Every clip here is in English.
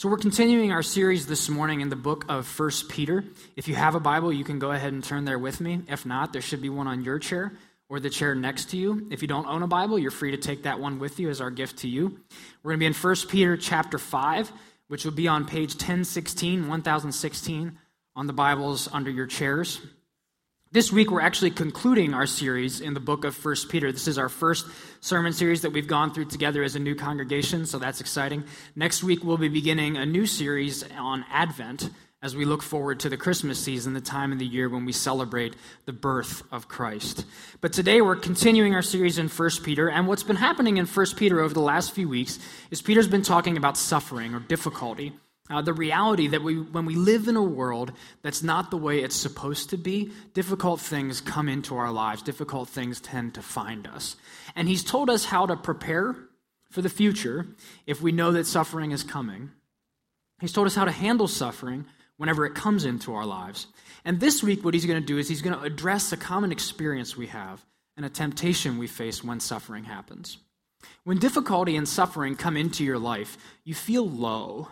So we're continuing our series this morning in the book of First Peter. If you have a Bible, you can go ahead and turn there with me. If not, there should be one on your chair or the chair next to you. If you don't own a Bible, you're free to take that one with you as our gift to you. We're going to be in First Peter chapter 5, which will be on page 1016, 1016 on the Bibles under your chairs. This week, we're actually concluding our series in the book of First Peter. This is our first sermon series that we've gone through together as a new congregation, so that's exciting. Next week, we'll be beginning a new series on Advent as we look forward to the Christmas season, the time of the year when we celebrate the birth of Christ. But today, we're continuing our series in First Peter, and what's been happening in First Peter over the last few weeks is Peter's been talking about suffering or difficulty. Uh, the reality that we, when we live in a world that's not the way it's supposed to be, difficult things come into our lives. Difficult things tend to find us. And he's told us how to prepare for the future if we know that suffering is coming. He's told us how to handle suffering whenever it comes into our lives. And this week, what he's going to do is he's going to address a common experience we have and a temptation we face when suffering happens. When difficulty and suffering come into your life, you feel low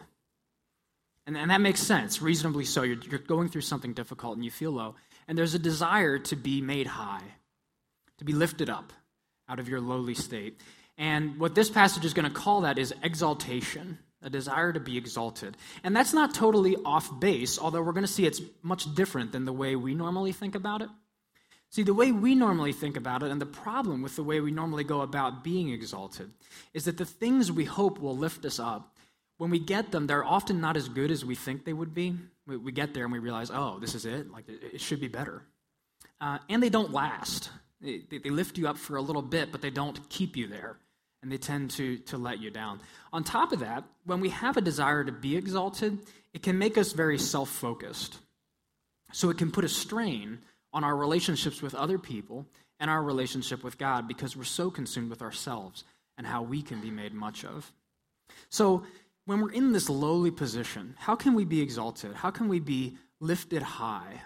and, and that makes sense, reasonably so. You're, you're going through something difficult and you feel low. And there's a desire to be made high, to be lifted up out of your lowly state. And what this passage is going to call that is exaltation, a desire to be exalted. And that's not totally off base, although we're going to see it's much different than the way we normally think about it. See, the way we normally think about it, and the problem with the way we normally go about being exalted, is that the things we hope will lift us up when we get them, they're often not as good as we think they would be. We, we get there and we realize, oh, this is it. Like it, it should be better. Uh, and they don't last. They, they lift you up for a little bit, but they don't keep you there, and they tend to to let you down. On top of that, when we have a desire to be exalted, it can make us very self focused. So it can put a strain on our relationships with other people and our relationship with God because we're so consumed with ourselves and how we can be made much of. So when we're in this lowly position, how can we be exalted? How can we be lifted high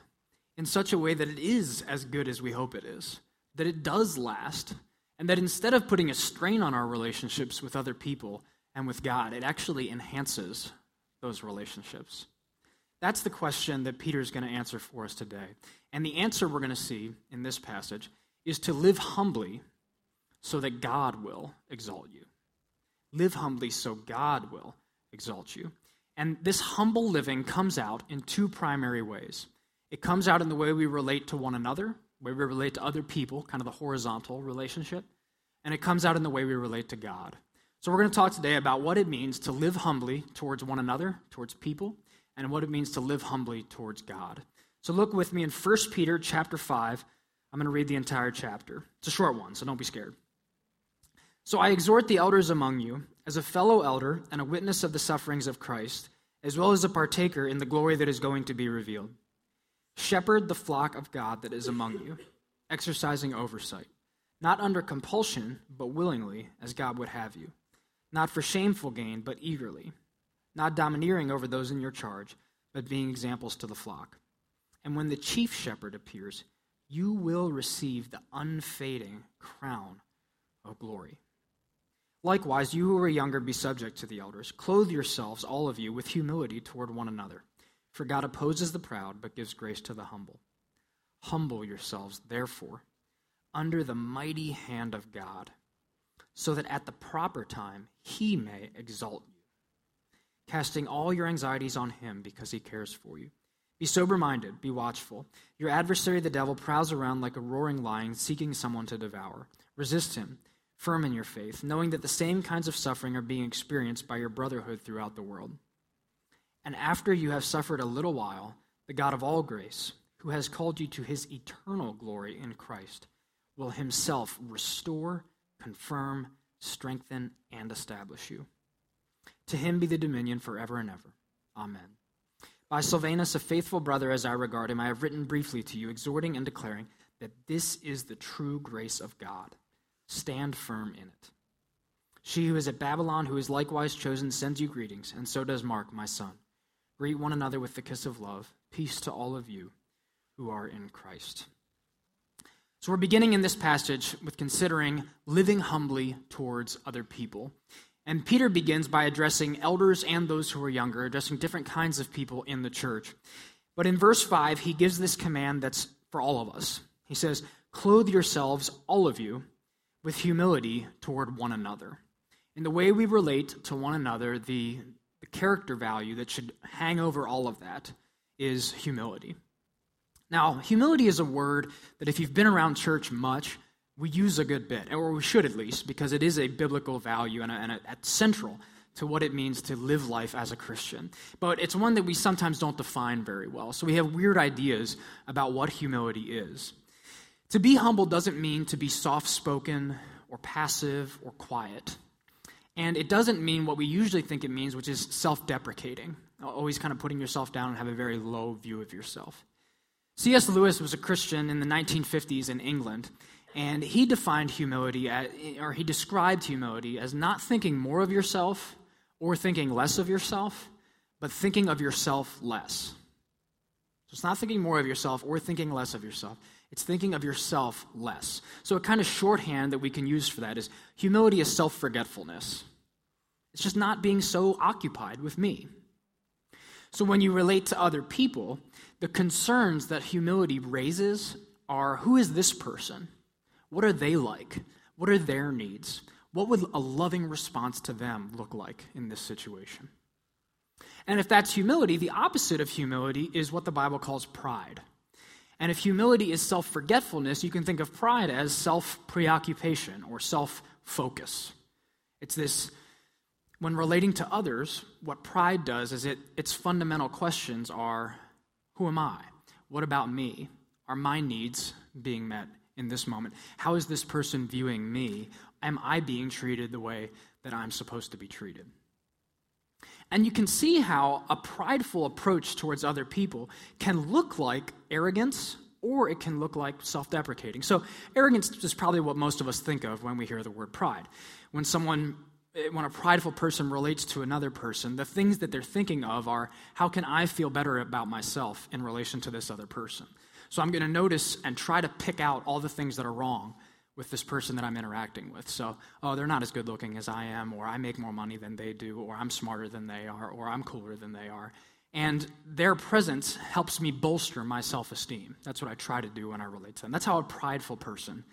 in such a way that it is as good as we hope it is, that it does last, and that instead of putting a strain on our relationships with other people and with God, it actually enhances those relationships? That's the question that Peter's going to answer for us today. And the answer we're going to see in this passage is to live humbly so that God will exalt you. Live humbly so God will exalt you. And this humble living comes out in two primary ways. It comes out in the way we relate to one another, the way we relate to other people, kind of the horizontal relationship, and it comes out in the way we relate to God. So we're going to talk today about what it means to live humbly towards one another, towards people, and what it means to live humbly towards God. So look with me in 1 Peter chapter 5. I'm going to read the entire chapter. It's a short one, so don't be scared. So I exhort the elders among you, as a fellow elder and a witness of the sufferings of Christ, as well as a partaker in the glory that is going to be revealed. Shepherd the flock of God that is among you, exercising oversight, not under compulsion, but willingly, as God would have you, not for shameful gain, but eagerly, not domineering over those in your charge, but being examples to the flock. And when the chief shepherd appears, you will receive the unfading crown of glory. Likewise, you who are younger, be subject to the elders. Clothe yourselves, all of you, with humility toward one another. For God opposes the proud, but gives grace to the humble. Humble yourselves, therefore, under the mighty hand of God, so that at the proper time he may exalt you, casting all your anxieties on him because he cares for you. Be sober minded, be watchful. Your adversary, the devil, prowls around like a roaring lion, seeking someone to devour. Resist him firm in your faith, knowing that the same kinds of suffering are being experienced by your brotherhood throughout the world. And after you have suffered a little while, the God of all grace, who has called you to his eternal glory in Christ, will himself restore, confirm, strengthen, and establish you. To him be the dominion forever and ever. Amen. By Silvanus, a faithful brother as I regard him, I have written briefly to you, exhorting and declaring that this is the true grace of God. Stand firm in it. She who is at Babylon, who is likewise chosen, sends you greetings, and so does Mark, my son. Greet one another with the kiss of love. Peace to all of you who are in Christ. So, we're beginning in this passage with considering living humbly towards other people. And Peter begins by addressing elders and those who are younger, addressing different kinds of people in the church. But in verse 5, he gives this command that's for all of us. He says, Clothe yourselves, all of you, with humility toward one another. In the way we relate to one another, the, the character value that should hang over all of that is humility. Now, humility is a word that if you've been around church much, we use a good bit, or we should at least, because it is a biblical value and, a, and a, a central to what it means to live life as a Christian. But it's one that we sometimes don't define very well. So we have weird ideas about what humility is. To be humble doesn't mean to be soft spoken or passive or quiet. And it doesn't mean what we usually think it means, which is self deprecating, always kind of putting yourself down and have a very low view of yourself. C.S. Lewis was a Christian in the 1950s in England, and he defined humility, as, or he described humility as not thinking more of yourself or thinking less of yourself, but thinking of yourself less. So it's not thinking more of yourself or thinking less of yourself. It's thinking of yourself less. So, a kind of shorthand that we can use for that is humility is self forgetfulness. It's just not being so occupied with me. So, when you relate to other people, the concerns that humility raises are who is this person? What are they like? What are their needs? What would a loving response to them look like in this situation? And if that's humility, the opposite of humility is what the Bible calls pride. And if humility is self forgetfulness, you can think of pride as self preoccupation or self focus. It's this, when relating to others, what pride does is it, its fundamental questions are who am I? What about me? Are my needs being met? in this moment? How is this person viewing me? Am I being treated the way that I'm supposed to be treated? And you can see how a prideful approach towards other people can look like arrogance or it can look like self deprecating. So, arrogance is probably what most of us think of when we hear the word pride. When someone eh, when a prideful person relates to another person, the things that they're thinking of are how can I feel better about myself in relation to this other person? So I'm going to notice and try to pick out all the things that are wrong with this person that I'm interacting with. So, oh, they're not as good looking as I am, or I make more money than they do, or I'm smarter than they are, or I'm cooler than they are. And their presence helps me bolster my self esteem. That's what I try to do when I relate to them. That's how a prideful person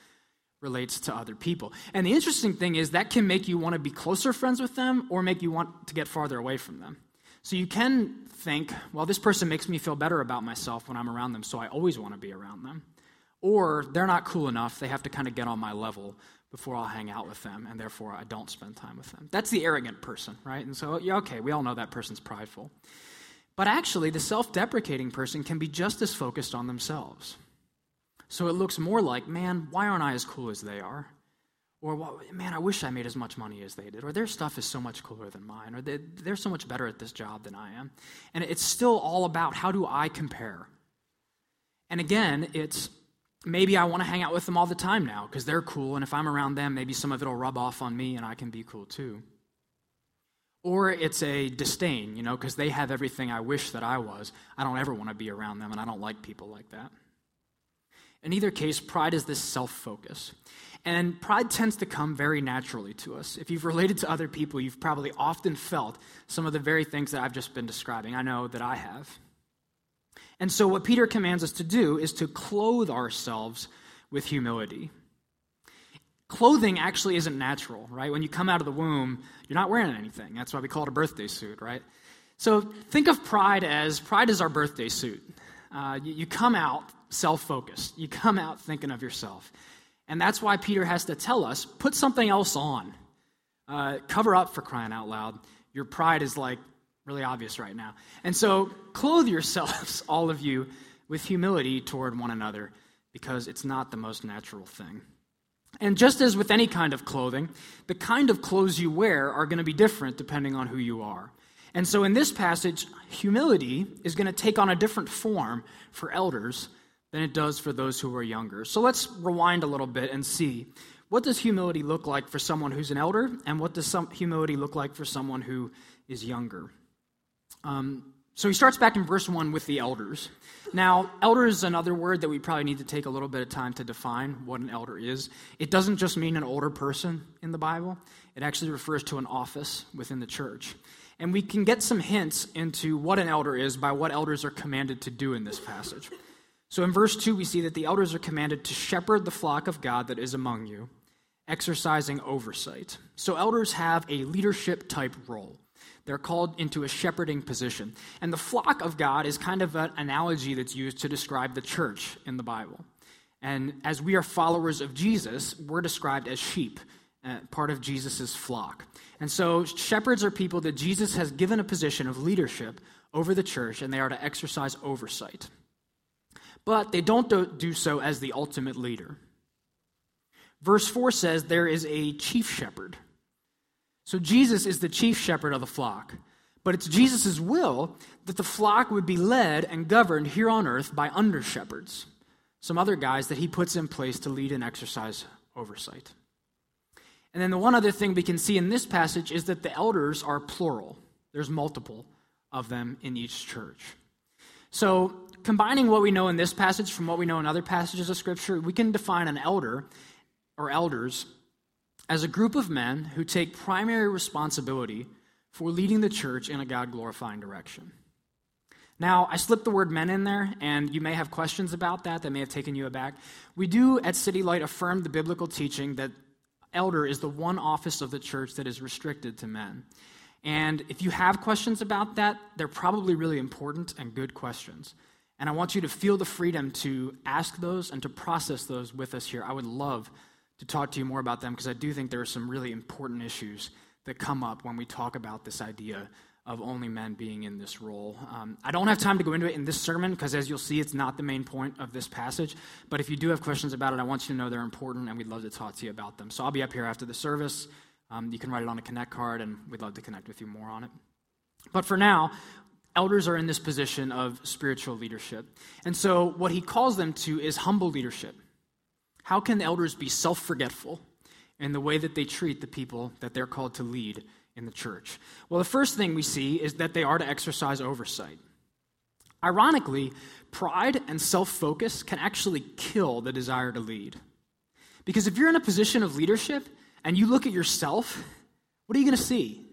relates to other people. And the interesting thing is that can make you want to be closer friends with them or make you want to get farther away from them. So you can think, well, this person makes me feel better about myself when I'm around them, so I always want to be around them. Or they're not cool enough, they have to kind of get on my level before I'll hang out with them, and therefore I don't spend time with them. That's the arrogant person, right? And so, yeah, okay, we all know that person's prideful. But actually, the self deprecating person can be just as focused on themselves. So it looks more like, man, why aren't I as cool as they are? Or, man, I wish I made as much money as they did. Or their stuff is so much cooler than mine. Or they're so much better at this job than I am. And it's still all about how do I compare? And again, it's maybe I want to hang out with them all the time now because they're cool. And if I'm around them, maybe some of it will rub off on me and I can be cool too. Or it's a disdain, you know, because they have everything I wish that I was. I don't ever want to be around them, and I don't like people like that. In either case, pride is this self focus. And pride tends to come very naturally to us. If you've related to other people, you've probably often felt some of the very things that I've just been describing. I know that I have. And so, what Peter commands us to do is to clothe ourselves with humility. Clothing actually isn't natural, right? When you come out of the womb, you're not wearing anything. That's why we call it a birthday suit, right? So, think of pride as pride is our birthday suit. Uh, you, you come out self focused, you come out thinking of yourself. And that's why Peter has to tell us put something else on. Uh, cover up for crying out loud. Your pride is like really obvious right now. And so clothe yourselves, all of you, with humility toward one another because it's not the most natural thing. And just as with any kind of clothing, the kind of clothes you wear are going to be different depending on who you are. And so in this passage, humility is going to take on a different form for elders than it does for those who are younger. So let's rewind a little bit and see what does humility look like for someone who's an elder, and what does humility look like for someone who is younger. Um, So he starts back in verse 1 with the elders. Now, elder is another word that we probably need to take a little bit of time to define what an elder is. It doesn't just mean an older person in the Bible, it actually refers to an office within the church. And we can get some hints into what an elder is by what elders are commanded to do in this passage. So in verse 2, we see that the elders are commanded to shepherd the flock of God that is among you, exercising oversight. So elders have a leadership type role. They're called into a shepherding position. And the flock of God is kind of an analogy that's used to describe the church in the Bible. And as we are followers of Jesus, we're described as sheep, uh, part of Jesus' flock. And so, shepherds are people that Jesus has given a position of leadership over the church, and they are to exercise oversight. But they don't do so as the ultimate leader. Verse 4 says there is a chief shepherd so Jesus is the chief shepherd of the flock. But it's Jesus' will that the flock would be led and governed here on earth by under shepherds, some other guys that he puts in place to lead and exercise oversight. And then the one other thing we can see in this passage is that the elders are plural, there's multiple of them in each church. So, combining what we know in this passage from what we know in other passages of Scripture, we can define an elder or elders as a group of men who take primary responsibility for leading the church in a God glorifying direction. Now, I slipped the word men in there, and you may have questions about that that may have taken you aback. We do at Citylight affirm the biblical teaching that elder is the one office of the church that is restricted to men. And if you have questions about that, they're probably really important and good questions. And I want you to feel the freedom to ask those and to process those with us here. I would love to talk to you more about them because I do think there are some really important issues that come up when we talk about this idea of only men being in this role. Um, I don't have time to go into it in this sermon because, as you'll see, it's not the main point of this passage. But if you do have questions about it, I want you to know they're important and we'd love to talk to you about them. So I'll be up here after the service. Um, you can write it on a Connect card and we'd love to connect with you more on it. But for now, elders are in this position of spiritual leadership. And so what he calls them to is humble leadership. How can elders be self forgetful in the way that they treat the people that they're called to lead in the church? Well, the first thing we see is that they are to exercise oversight. Ironically, pride and self focus can actually kill the desire to lead. Because if you're in a position of leadership and you look at yourself, what are you going to see?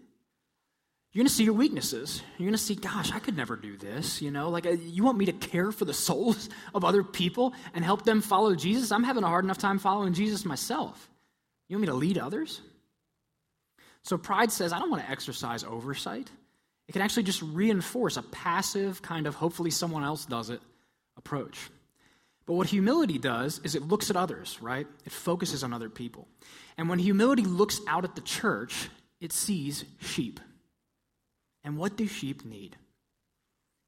You're going to see your weaknesses. You're going to see, gosh, I could never do this. You know, like uh, you want me to care for the souls of other people and help them follow Jesus? I'm having a hard enough time following Jesus myself. You want me to lead others? So pride says, I don't want to exercise oversight. It can actually just reinforce a passive kind of hopefully someone else does it approach. But what humility does is it looks at others, right? It focuses on other people. And when humility looks out at the church, it sees sheep. And what do sheep need?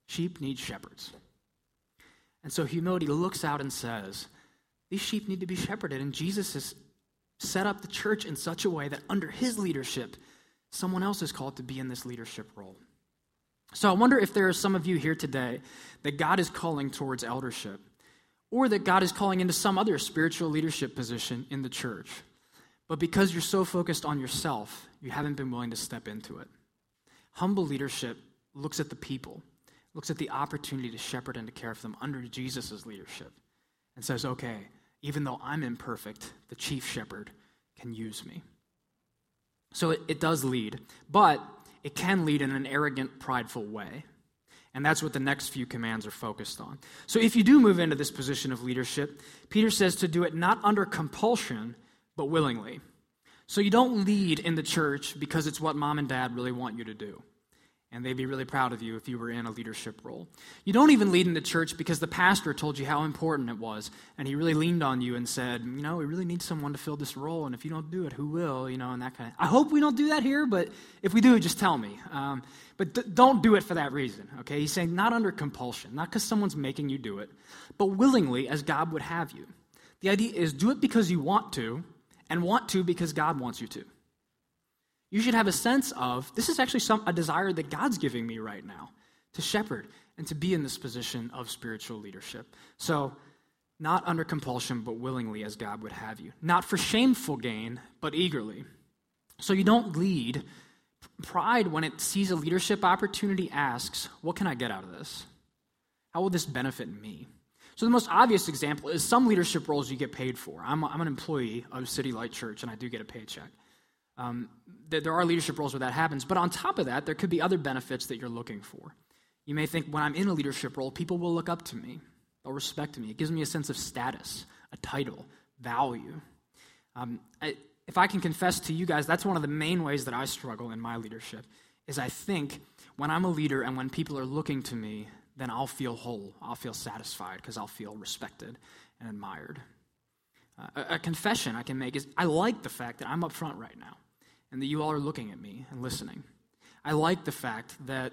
Sheep need shepherds. And so humility looks out and says, These sheep need to be shepherded. And Jesus has set up the church in such a way that under his leadership, someone else is called to be in this leadership role. So I wonder if there are some of you here today that God is calling towards eldership, or that God is calling into some other spiritual leadership position in the church. But because you're so focused on yourself, you haven't been willing to step into it. Humble leadership looks at the people, looks at the opportunity to shepherd and to care for them under Jesus' leadership, and says, okay, even though I'm imperfect, the chief shepherd can use me. So it, it does lead, but it can lead in an arrogant, prideful way. And that's what the next few commands are focused on. So if you do move into this position of leadership, Peter says to do it not under compulsion, but willingly. So you don't lead in the church because it's what mom and dad really want you to do. And they'd be really proud of you if you were in a leadership role. You don't even lead in the church because the pastor told you how important it was. And he really leaned on you and said, you know, we really need someone to fill this role. And if you don't do it, who will? You know, and that kind of. I hope we don't do that here, but if we do, just tell me. Um, but don't do it for that reason, okay? He's saying not under compulsion, not because someone's making you do it, but willingly as God would have you. The idea is do it because you want to, and want to because God wants you to. You should have a sense of this is actually some, a desire that God's giving me right now to shepherd and to be in this position of spiritual leadership. So, not under compulsion, but willingly as God would have you. Not for shameful gain, but eagerly. So, you don't lead Pride, when it sees a leadership opportunity, asks, What can I get out of this? How will this benefit me? So, the most obvious example is some leadership roles you get paid for. I'm, I'm an employee of Citylight Church, and I do get a paycheck. Um, there are leadership roles where that happens, but on top of that, there could be other benefits that you're looking for. You may think when I'm in a leadership role, people will look up to me, they'll respect me. It gives me a sense of status, a title, value. Um, I, if I can confess to you guys, that's one of the main ways that I struggle in my leadership. Is I think when I'm a leader and when people are looking to me, then I'll feel whole. I'll feel satisfied because I'll feel respected and admired. Uh, a, a confession I can make is I like the fact that I'm up front right now and that you all are looking at me and listening. I like the fact that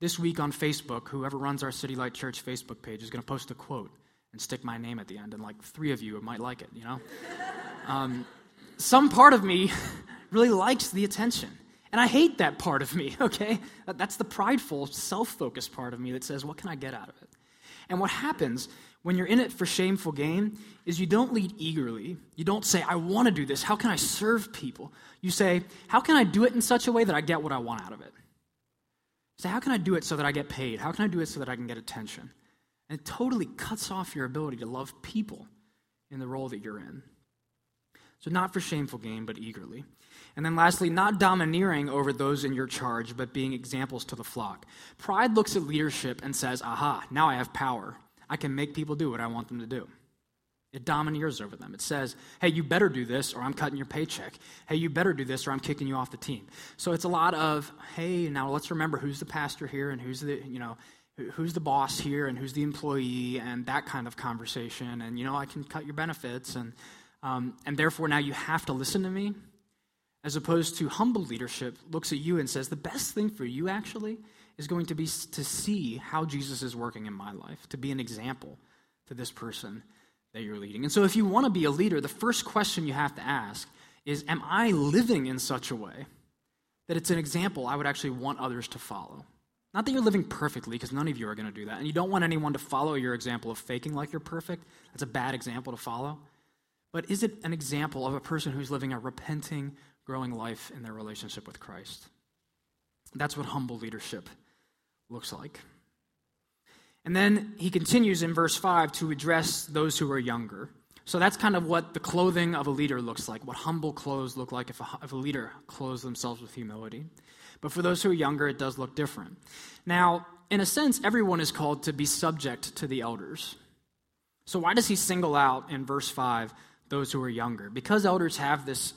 this week on Facebook, whoever runs our Citylight Church Facebook page is going to post a quote and stick my name at the end, and like three of you might like it, you know? Um, some part of me really likes the attention. And I hate that part of me, okay? That's the prideful, self focused part of me that says, what can I get out of it? And what happens when you're in it for shameful gain is you don't lead eagerly. You don't say, I want to do this. How can I serve people? You say, How can I do it in such a way that I get what I want out of it? Say, How can I do it so that I get paid? How can I do it so that I can get attention? And it totally cuts off your ability to love people in the role that you're in. So, not for shameful gain, but eagerly. And then lastly, not domineering over those in your charge, but being examples to the flock. Pride looks at leadership and says, aha, now I have power. I can make people do what I want them to do. It domineers over them. It says, hey, you better do this or I'm cutting your paycheck. Hey, you better do this or I'm kicking you off the team. So it's a lot of, hey, now let's remember who's the pastor here and who's the, you know, who's the boss here and who's the employee and that kind of conversation. And, you know, I can cut your benefits and, um, and therefore now you have to listen to me. As opposed to humble leadership looks at you and says, the best thing for you actually is going to be to see how Jesus is working in my life, to be an example to this person that you're leading. And so if you want to be a leader, the first question you have to ask is Am I living in such a way that it's an example I would actually want others to follow? Not that you're living perfectly, because none of you are going to do that. And you don't want anyone to follow your example of faking like you're perfect. That's a bad example to follow. But is it an example of a person who's living a repenting, growing life in their relationship with Christ? That's what humble leadership looks like. And then he continues in verse 5 to address those who are younger. So that's kind of what the clothing of a leader looks like, what humble clothes look like if a, if a leader clothes themselves with humility. But for those who are younger, it does look different. Now, in a sense, everyone is called to be subject to the elders. So why does he single out in verse 5 those who are younger? Because elders have this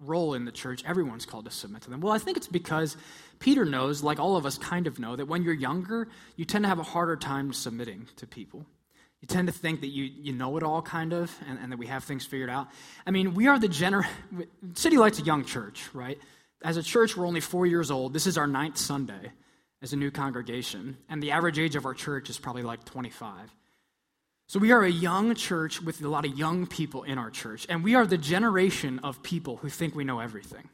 role in the church, everyone's called to submit to them. Well, I think it's because Peter knows, like all of us kind of know, that when you're younger, you tend to have a harder time submitting to people. You tend to think that you, you know it all, kind of, and, and that we have things figured out. I mean, we are the gener. Citylight's a young church, right? As a church, we're only four years old. This is our ninth Sunday as a new congregation, and the average age of our church is probably like 25. So we are a young church with a lot of young people in our church, and we are the generation of people who think we know everything.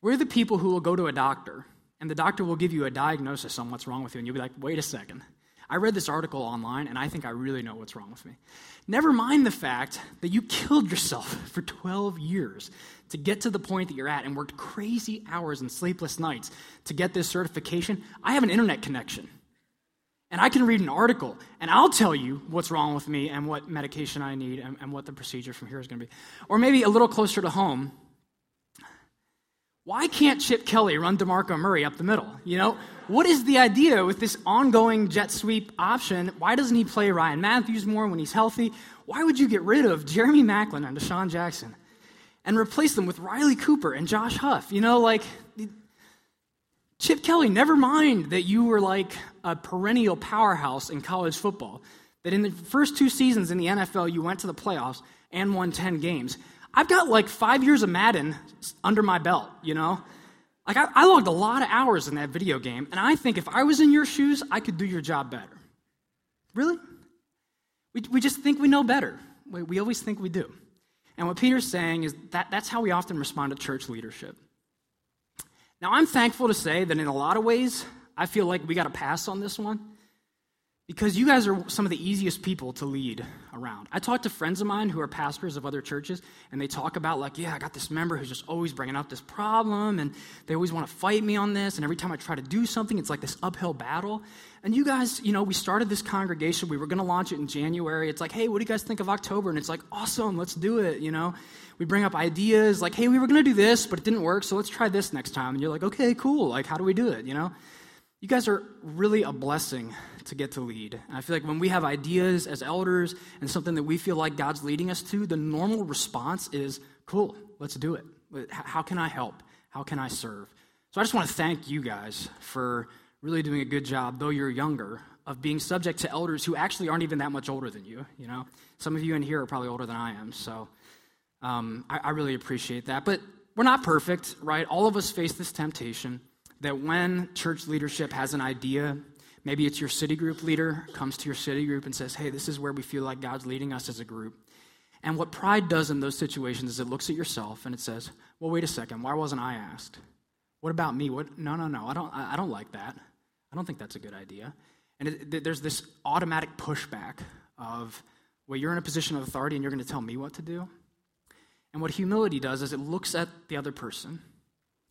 We're the people who will go to a doctor and the doctor will give you a diagnosis on what's wrong with you, and you'll be like, wait a second. I read this article online, and I think I really know what's wrong with me. Never mind the fact that you killed yourself for 12 years to get to the point that you're at and worked crazy hours and sleepless nights to get this certification. I have an internet connection. And I can read an article, and I'll tell you what's wrong with me and what medication I need and, and what the procedure from here is going to be. Or maybe a little closer to home, why can't Chip Kelly run DeMarco Murray up the middle? You know, what is the idea with this ongoing jet sweep option? Why doesn't he play Ryan Mathews more when he's healthy? Why would you get rid of Jeremy Maclin and DeSean Jackson and replace them with Riley Cooper and Josh Huff? You know, like Chip Kelly, never mind that you were like a perennial powerhouse in college football, that in the first two seasons in the NFL you went to the playoffs and won 10 games. I've got like five years of Madden under my belt, you know? Like, I, I logged a lot of hours in that video game, and I think if I was in your shoes, I could do your job better. Really? We, we just think we know better. We, we always think we do. And what Peter's saying is that that's how we often respond to church leadership. Now, I'm thankful to say that in a lot of ways, I feel like we got a pass on this one because you guys are some of the easiest people to lead around. I talk to friends of mine who are pastors of other churches, and they talk about, like, yeah, I got this member who's just always bringing up this problem, and they always want to fight me on this, and every time I try to do something, it's like this uphill battle. And you guys, you know, we started this congregation, we were going to launch it in January. It's like, hey, what do you guys think of October? And it's like, awesome, let's do it, you know? We bring up ideas, like, hey, we were going to do this, but it didn't work, so let's try this next time. And you're like, okay, cool, like, how do we do it, you know? You guys are really a blessing to get to lead. And I feel like when we have ideas as elders and something that we feel like God's leading us to, the normal response is, cool, let's do it. How can I help? How can I serve? So I just want to thank you guys for really doing a good job, though you're younger, of being subject to elders who actually aren't even that much older than you. You know, some of you in here are probably older than I am, so um, I, I really appreciate that. But we're not perfect, right? All of us face this temptation that when church leadership has an idea, maybe it's your city group leader comes to your city group and says, hey, this is where we feel like God's leading us as a group. And what pride does in those situations is it looks at yourself and it says, well, wait a second, why wasn't I asked? What about me? What? No, no, no, I don't, I don't like that. I don't think that's a good idea. And it, there's this automatic pushback of, well, you're in a position of authority and you're going to tell me what to do. And what humility does is it looks at the other person,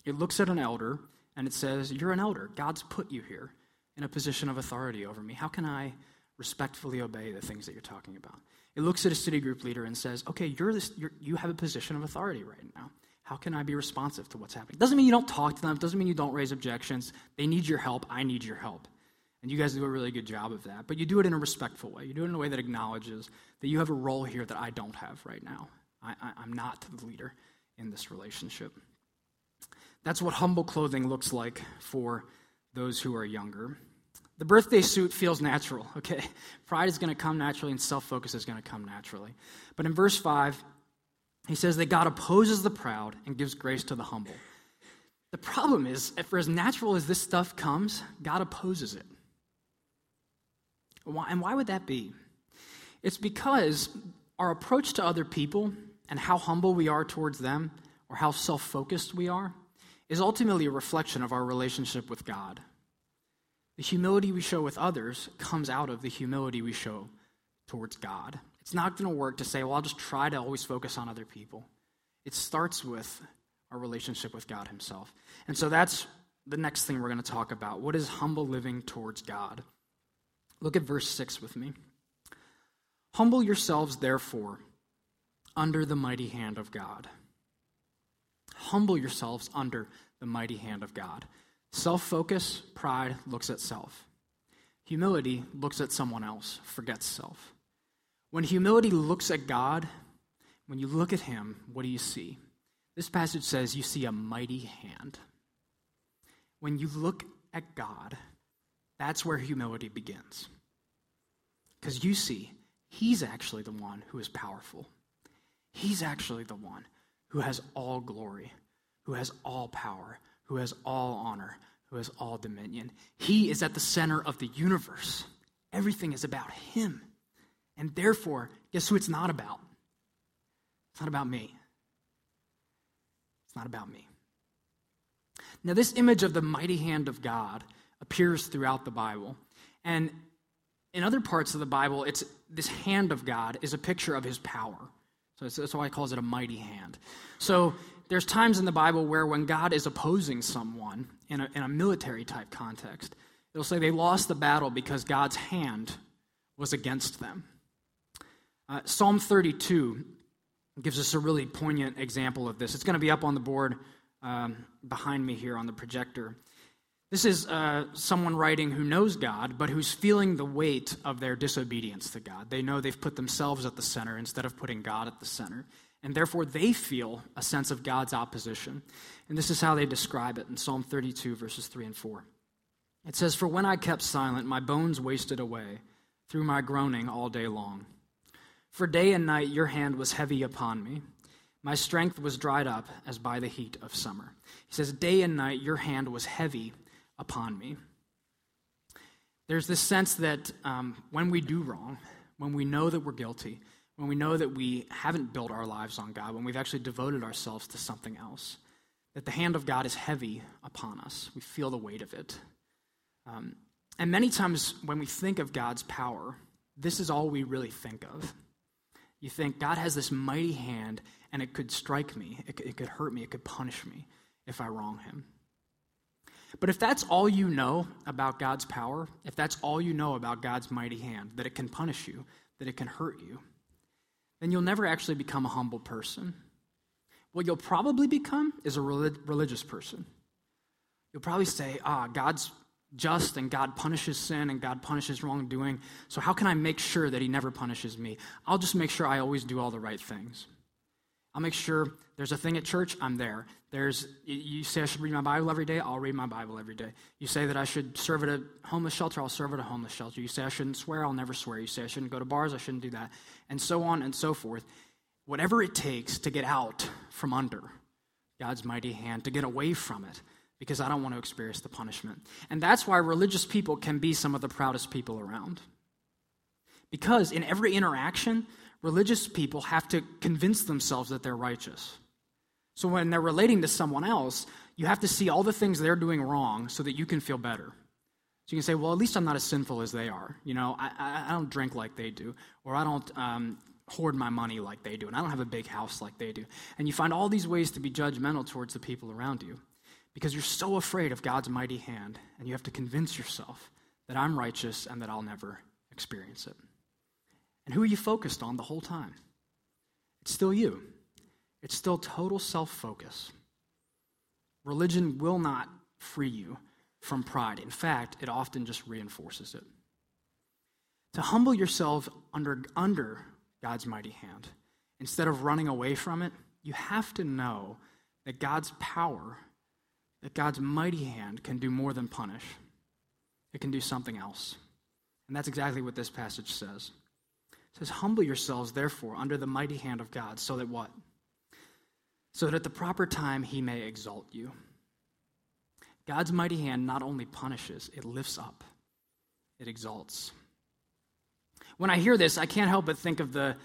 it looks at an elder, and it says, You're an elder. God's put you here in a position of authority over me. How can I respectfully obey the things that you're talking about? It looks at a city group leader and says, Okay, you're this, you're, you have a position of authority right now. How can I be responsive to what's happening? Doesn't mean you don't talk to them, doesn't mean you don't raise objections. They need your help. I need your help. And you guys do a really good job of that. But you do it in a respectful way. You do it in a way that acknowledges that you have a role here that I don't have right now. I, I, I'm not the leader in this relationship. That's what humble clothing looks like for those who are younger. The birthday suit feels natural, okay? Pride is going to come naturally and self focus is going to come naturally. But in verse 5, he says that God opposes the proud and gives grace to the humble. The problem is, for as natural as this stuff comes, God opposes it. And why would that be? It's because our approach to other people and how humble we are towards them or how self focused we are is ultimately a reflection of our relationship with God. The humility we show with others comes out of the humility we show towards God. It's not going to work to say, well, I'll just try to always focus on other people. It starts with our relationship with God Himself. And so that's the next thing we're going to talk about. What is humble living towards God? Look at verse 6 with me. Humble yourselves, therefore, under the mighty hand of God Humble yourselves under the mighty hand of God. Self focus, pride looks at self. Humility looks at someone else, forgets self. When humility looks at God, when you look at Him, what do you see? This passage says you see a mighty hand. When you look at God, that's where humility begins. Because you see, He's actually the one who is powerful. He's actually the one who has all glory, who has all power, who has all honor, who has all dominion. He is at the center of the universe. Everything is about him. And therefore, guess who it's not about? It's not about me. It's not about me. Now, this image of the mighty hand of God appears throughout the Bible. And in other parts of the Bible, it's this hand of God is a picture of his power. So that's why he calls it a mighty hand. So there's times in the Bible where when God is opposing someone in a, in a military type context, it'll say they lost the battle because God's hand was against them. Uh, Psalm 32 gives us a really poignant example of this. It's going to be up on the board um, behind me here on the projector. This is uh, someone writing who knows God, but who's feeling the weight of their disobedience to God. They know they've put themselves at the center instead of putting God at the center. And therefore, they feel a sense of God's opposition. And this is how they describe it in Psalm 32, verses 3 and 4. It says, For when I kept silent, my bones wasted away through my groaning all day long. For day and night your hand was heavy upon me. My strength was dried up as by the heat of summer. He says, Day and night your hand was heavy upon me. There's this sense that um, when we do wrong, when we know that we're guilty, when we know that we haven't built our lives on God, when we've actually devoted ourselves to something else, that the hand of God is heavy upon us. We feel the weight of it. Um, And many times when we think of God's power, this is all we really think of. You think God has this mighty hand and it could strike me, it, it could hurt me, it could punish me if I wrong him. But if that's all you know about God's power, if that's all you know about God's mighty hand, that it can punish you, that it can hurt you, then you'll never actually become a humble person. What you'll probably become is a religious person. You'll probably say, ah, God's just and God punishes sin and God punishes wrongdoing. So, how can I make sure that He never punishes me? I'll just make sure I always do all the right things. I'll make sure there's a thing at church, I'm there. There's you say I should read my Bible every day, I'll read my Bible every day. You say that I should serve at a homeless shelter, I'll serve at a homeless shelter. You say I shouldn't swear, I'll never swear. You say I shouldn't go to bars, I shouldn't do that. And so on and so forth. Whatever it takes to get out from under God's mighty hand, to get away from it, because I don't want to experience the punishment. And that's why religious people can be some of the proudest people around. Because in every interaction, religious people have to convince themselves that they're righteous. So when they're relating to someone else, you have to see all the things they're doing wrong so that you can feel better. So you can say, well, at least I'm not as sinful as they are. You know, I, I, don't drink like they do, or I don't um, hoard my money like they do, and I don't have a big house like they do. And you find all these ways to be judgmental towards the people around you because you're so afraid of God's mighty hand, and you have to convince yourself that I'm righteous and that I'll never experience it. And who are you focused on the whole time? It's still you. It's still total self focus. Religion will not free you from pride. In fact, it often just reinforces it. To humble yourself under, under God's mighty hand, instead of running away from it, you have to know that God's power, that God's mighty hand can do more than punish. It can do something else. And that's exactly what this passage says. Says, Humble yourselves, therefore, under the mighty hand of God, so that what? So that at the proper time he may exalt you. God's mighty hand not only punishes, it lifts up, it exalts. When I hear this, I can't help but think of the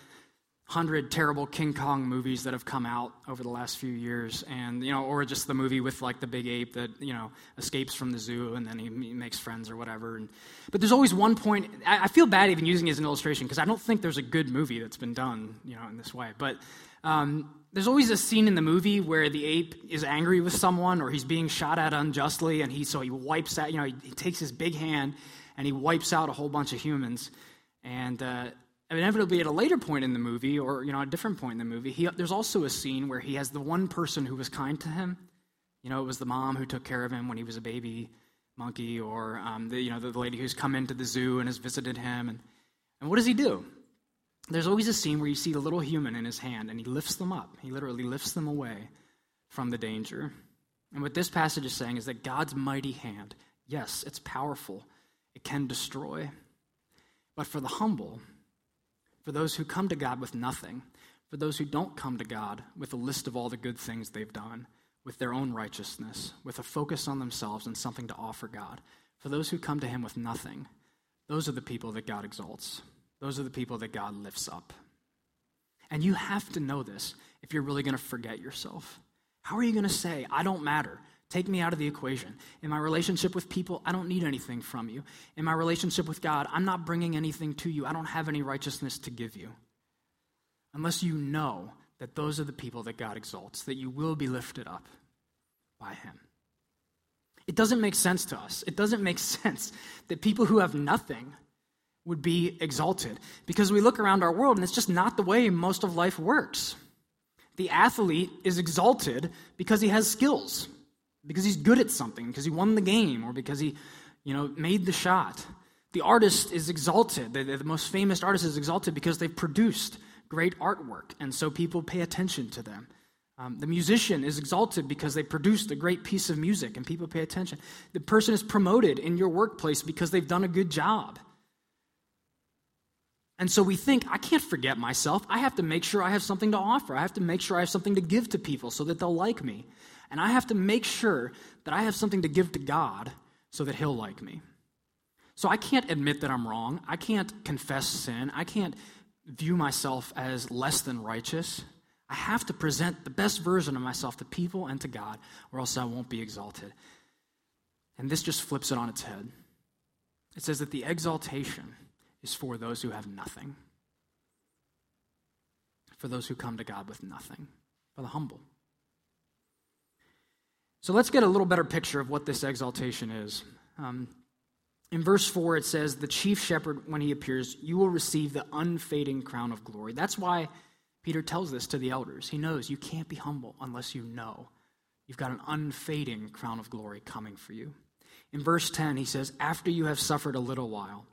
hundred terrible King Kong movies that have come out over the last few years, and you know, or just the movie with like the big ape that you know escapes from the zoo and then he, makes friends or whatever. And, but there's always one point. I, I feel bad even using it as an illustration because I don't think there's a good movie that's been done, you know, in this way. But um, there's always a scene in the movie where the ape is angry with someone or he's being shot at unjustly, and he so he wipes out. You know, he, he takes his big hand and he wipes out a whole bunch of humans. And uh, inevitably at a later point in the movie or you know a different point in the movie he, there's also a scene where he has the one person who was kind to him. You know it was the mom who took care of him when he was a baby monkey or um, the, you know the lady who's come into the zoo and has visited him. And, and what does he do? There's always a scene where you see the little human in his hand and he lifts them up. He literally lifts them away from the danger. And what this passage is saying is that god's mighty hand yes it's powerful. It can destroy. But for the humble for those who come to God with nothing, for those who don't come to God with a list of all the good things they've done, with their own righteousness, with a focus on themselves and something to offer God. For those who come to Him with nothing, those are the people that God exalts. Those are the people that God lifts up. And you have to know this if you're really going to forget yourself. How are you going to say, I don't matter? Take me out of the equation. In my relationship with people, I don't need anything from you. In my relationship with God, I'm not bringing anything to you. I don't have any righteousness to give you. Unless you know that those are the people that God exalts, that you will be lifted up by Him. It doesn't make sense to us. It doesn't make sense that people who have nothing would be exalted because we look around our world and it's just not the way most of life works. The athlete is exalted because he has skills because he's good at something, because he won the game, or because he, you know, made the shot. The artist is exalted. The, the most famous artist is exalted because they've produced great artwork, and so people pay attention to them. Um, the musician is exalted because they produced a great piece of music and people pay attention. The person is promoted in your workplace because they've done a good job. And so we think, I can't forget myself. I have to make sure I have something to offer. I have to make sure I have something to give to people so that they'll like me. And I have to make sure that I have something to give to God so that He'll like me. So I can't admit that I'm wrong. I can't confess sin. I can't view myself as less than righteous. I have to present the best version of myself to people and to God, or else I won't be exalted. And this just flips it on its head. It says that the exaltation is for those who have nothing, for those who come to God with nothing, for the humble. So let's get a little better picture of what this exaltation is. Um, in verse 4, it says, The chief shepherd, when he appears, you will receive the unfading crown of glory. That's why Peter tells this to the elders. He knows you can't be humble unless you know you've got an unfading crown of glory coming for you. In verse 10, he says, After you have suffered a little while,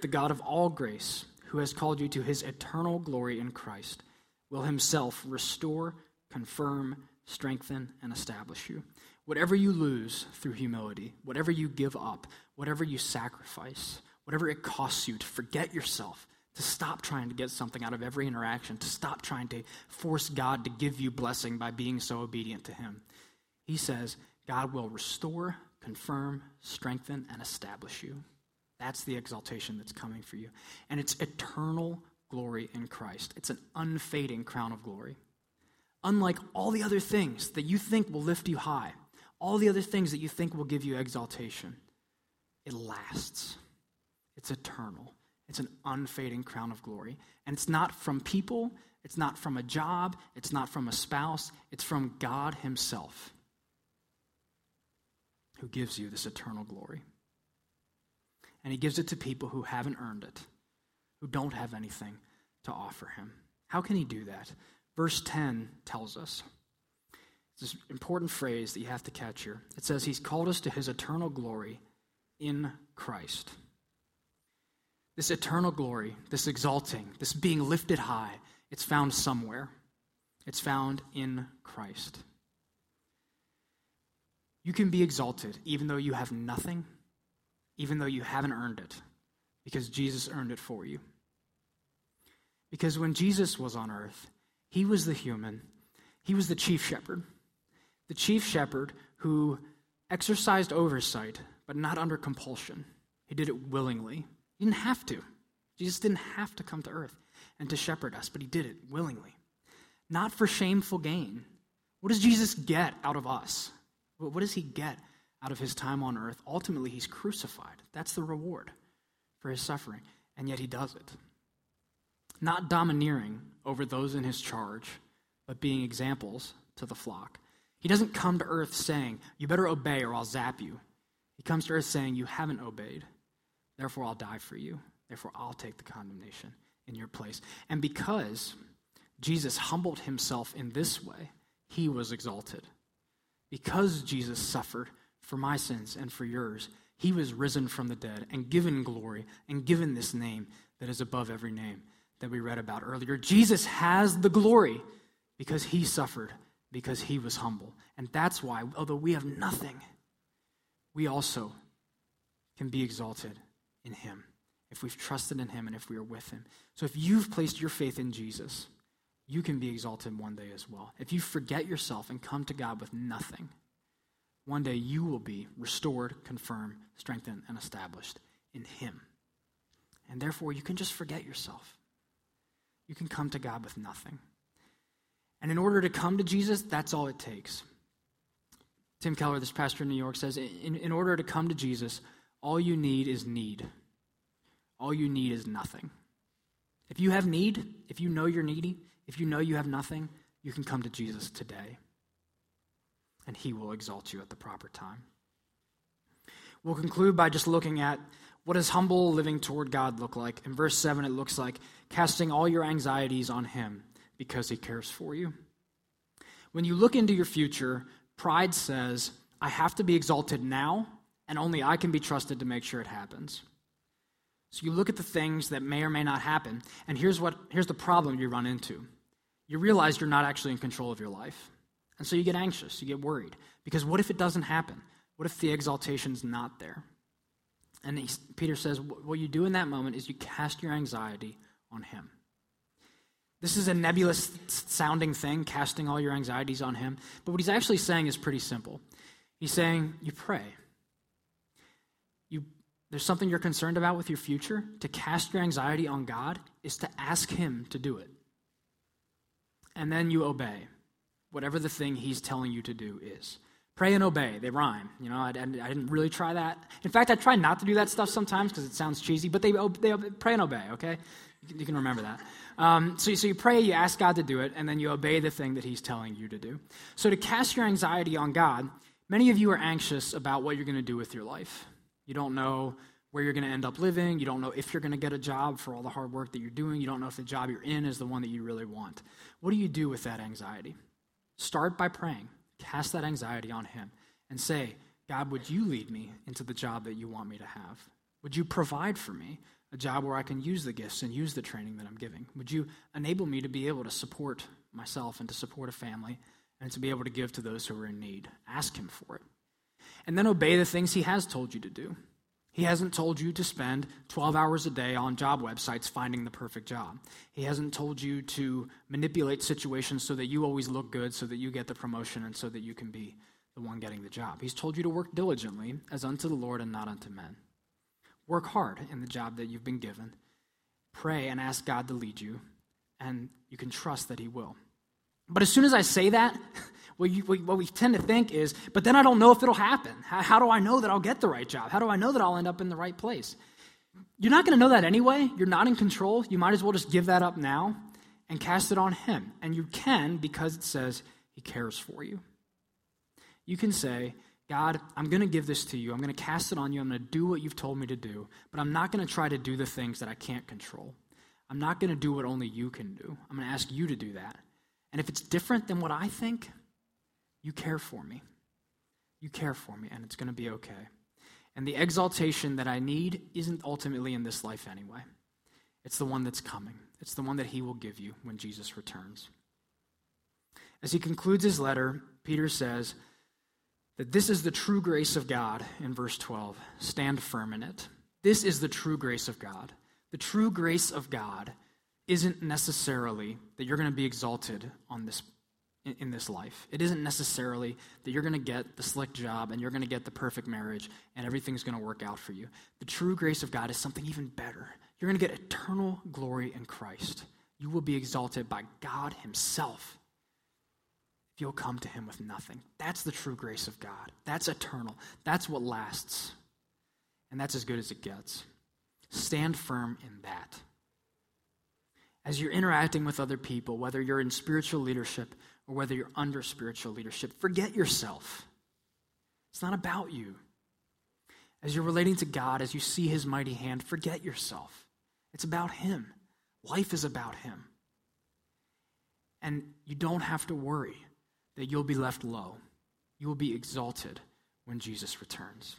the God of all grace, who has called you to his eternal glory in Christ, will himself restore, confirm, strengthen, and establish you. Whatever you lose through humility, whatever you give up, whatever you sacrifice, whatever it costs you to forget yourself, to stop trying to get something out of every interaction, to stop trying to force God to give you blessing by being so obedient to Him. He says, God will restore, confirm, strengthen, and establish you. That's the exaltation that's coming for you. And it's eternal glory in Christ, it's an unfading crown of glory. Unlike all the other things that you think will lift you high, all the other things that you think will give you exaltation, it lasts. It's eternal. It's an unfading crown of glory. And it's not from people, it's not from a job, it's not from a spouse, it's from God Himself who gives you this eternal glory. And He gives it to people who haven't earned it, who don't have anything to offer Him. How can He do that? Verse 10 tells us. This important phrase that you have to catch here. It says, He's called us to His eternal glory in Christ. This eternal glory, this exalting, this being lifted high, it's found somewhere. It's found in Christ. You can be exalted even though you have nothing, even though you haven't earned it, because Jesus earned it for you. Because when Jesus was on earth, he was the human, he was the chief shepherd. The chief shepherd who exercised oversight, but not under compulsion. He did it willingly. He didn't have to. Jesus didn't have to come to earth and to shepherd us, but he did it willingly. Not for shameful gain. What does Jesus get out of us? What does he get out of his time on earth? Ultimately, he's crucified. That's the reward for his suffering, and yet he does it. Not domineering over those in his charge, but being examples to the flock. He doesn't come to earth saying, You better obey or I'll zap you. He comes to earth saying, You haven't obeyed. Therefore, I'll die for you. Therefore, I'll take the condemnation in your place. And because Jesus humbled himself in this way, he was exalted. Because Jesus suffered for my sins and for yours, he was risen from the dead and given glory and given this name that is above every name that we read about earlier. Jesus has the glory because he suffered, because he was humble. And that's why, although we have nothing, we also can be exalted in Him, if we've trusted in Him and if we are with Him. So if you've placed your faith in Jesus, you can be exalted one day as well. If you forget yourself and come to God with nothing, one day you will be restored, confirmed, strengthened, and established in Him. And therefore, you can just forget yourself. You can come to God with nothing. And in order to come to Jesus, that's all it takes. Tim Keller, this pastor in New York, says in, in order to come to Jesus, all you need is need. All you need is nothing. If you have need, if you know you're needy, if you know you have nothing, you can come to Jesus today. And he will exalt you at the proper time. We'll conclude by just looking at what does humble living toward God look like? In verse 7, it looks like casting all your anxieties on him because he cares for you. When you look into your future, pride says, I have to be exalted now and only I can be trusted to make sure it happens. So you look at the things that may or may not happen, and here's what here's the problem you run into. You realize you're not actually in control of your life. And so you get anxious, you get worried. Because what if it doesn't happen? What if the exaltation's not there? And he, Peter says, what you do in that moment is you cast your anxiety on him. This is a nebulous sounding thing, casting all your anxieties on him. But what he's actually saying is pretty simple. He's saying, you pray you, there's something you're concerned about with your future, to cast your anxiety on God is to ask Him to do it. And then you obey whatever the thing He's telling you to do is. Pray and obey, they rhyme. You know, I, I didn't really try that. In fact, I try not to do that stuff sometimes because it sounds cheesy, but they, they pray and obey, okay? You can, remember that. Um, so, so you pray, you ask God to do it, and then you obey the thing that He's telling you to do. So to cast your anxiety on God, many of you are anxious about what you're going to do with your life. You don't know where you're going to end up living. You don't know if you're going to get a job for all the hard work that you're doing. You don't know if the job you're in is the one that you really want. What do you do with that anxiety? Start by praying. Cast that anxiety on Him and say, God, would you lead me into the job that you want me to have? Would you provide for me a job where I can use the gifts and use the training that I'm giving? Would you enable me to be able to support myself and to support a family and to be able to give to those who are in need? Ask Him for it. And then obey the things He has told you to do. He hasn't told you to spend 12 hours a day on job websites finding the perfect job. He hasn't told you to manipulate situations so that you always look good, so that you get the promotion, and so that you can be the one getting the job. He's told you to work diligently as unto the Lord and not unto men. Work hard in the job that you've been given. Pray and ask God to lead you, and you can trust that He will. But as soon as I say that, what, you, what, we tend to think is, but then I don't know if it'll happen. How, how do I know that I'll get the right job? How do I know that I'll end up in the right place? You're not going to know that anyway. You're not in control. You might as well just give that up now and cast it on Him. And you can because it says He cares for you. You can say, God, I'm going to give this to you. I'm going to cast it on you. I'm going to do what you've told me to do, but I'm not going to try to do the things that I can't control. I'm not going to do what only you can do. I'm going to ask you to do that. And if it's different than what I think, you care for me. You care for me, and it's going to be okay. And the exaltation that I need isn't ultimately in this life anyway. It's the one that's coming, it's the one that he will give you when Jesus returns. As he concludes his letter, Peter says that this is the true grace of God in verse 12. Stand firm in it. This is the true grace of God. The true grace of God isn't necessarily that you're going to be exalted on this in, this life. It isn't necessarily that you're going to get the slick job and you're going to get the perfect marriage and everything's going to work out for you. The true grace of God is something even better. You're going to get eternal glory in Christ. You will be exalted by God Himself if you'll come to Him with nothing. That's the true grace of God. That's eternal. That's what lasts. And that's as good as it gets. Stand firm in that. As you're interacting with other people, whether you're in spiritual leadership or whether you're under spiritual leadership, forget yourself. It's not about you. As you're relating to God, as you see His mighty hand, forget yourself. It's about Him. Life is about Him. And you don't have to worry that you'll be left low. You will be exalted when Jesus returns.